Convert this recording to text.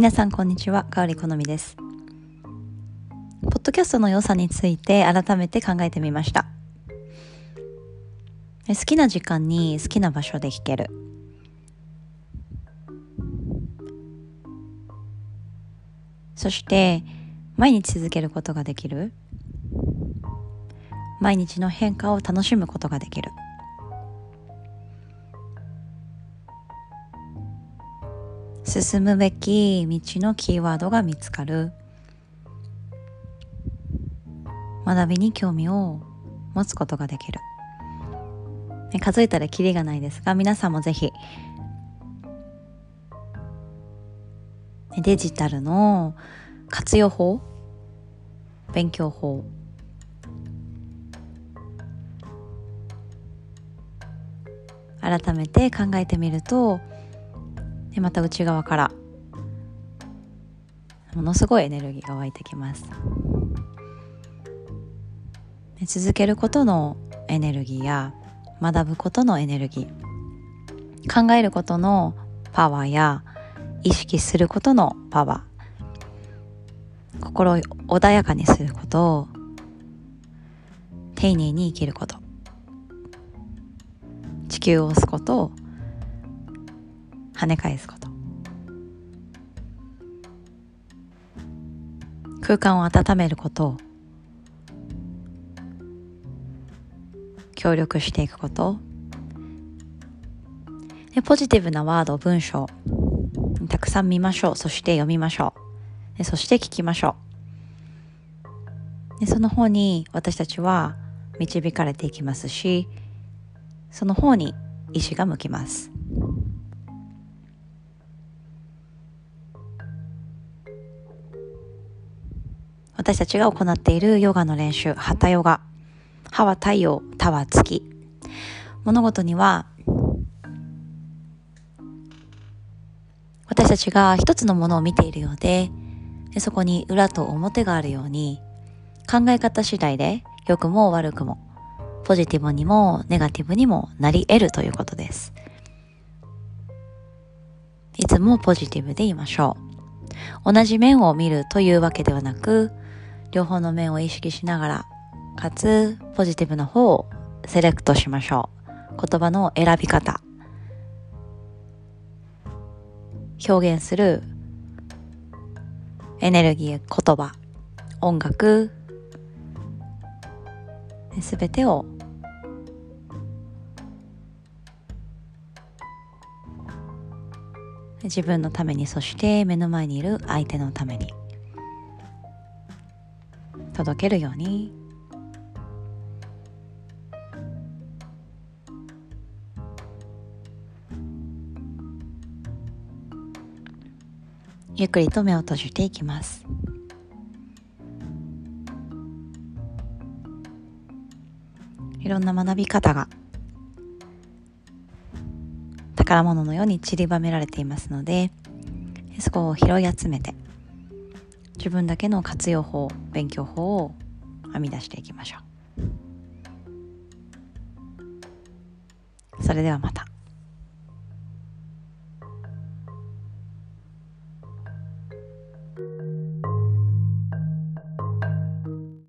皆さんこんにちは、かおりこのみです。ポッドキャストの良さについて改めて考えてみました。好きな時間に好きな場所で聞ける。そして毎日続けることができる。毎日の変化を楽しむことができる。進むべき道のキーワードが見つかる。学びに興味を持つことができる。数えたらキリがないですが皆さんもぜひデジタルの活用法勉強法改めて考えてみるとでまた内側から。ものすごいエネルギーが湧いてきます。続けることのエネルギーや学ぶことのエネルギー。考えることのパワーや意識することのパワー。心を穏やかにすること。を丁寧に生きること。地球を押すこと。を跳ね返すこと。空間を温めること。協力していくこと。でポジティブなワード文章。たくさん見ましょう。そして読みましょう。でそして聞きましょう。でその方に私たちは導かれていきますしその方に意志が向きます。私たちが行っているヨガの練習、ハタヨガ。ハは太陽、タは月。物事には、私たちが一つのものを見ているようで、でそこに裏と表があるように、考え方次第で良くも悪くも、ポジティブにもネガティブにもなり得るということです。いつもポジティブでいましょう。同じ面を見るというわけではなく、両方の面を意識しながら、かつポジティブな方をセレクトしましょう。言葉の選び方。表現するエネルギー、言葉、音楽、すべてを自分のためにそして目の前にいる相手のために届けるように。ゆっくりと目を閉じていきます。いろんな学び方が宝物のように散りばめられていますのでそこを拾い集めて自分だけの活用法勉強法を編み出していきましょう。それではまた。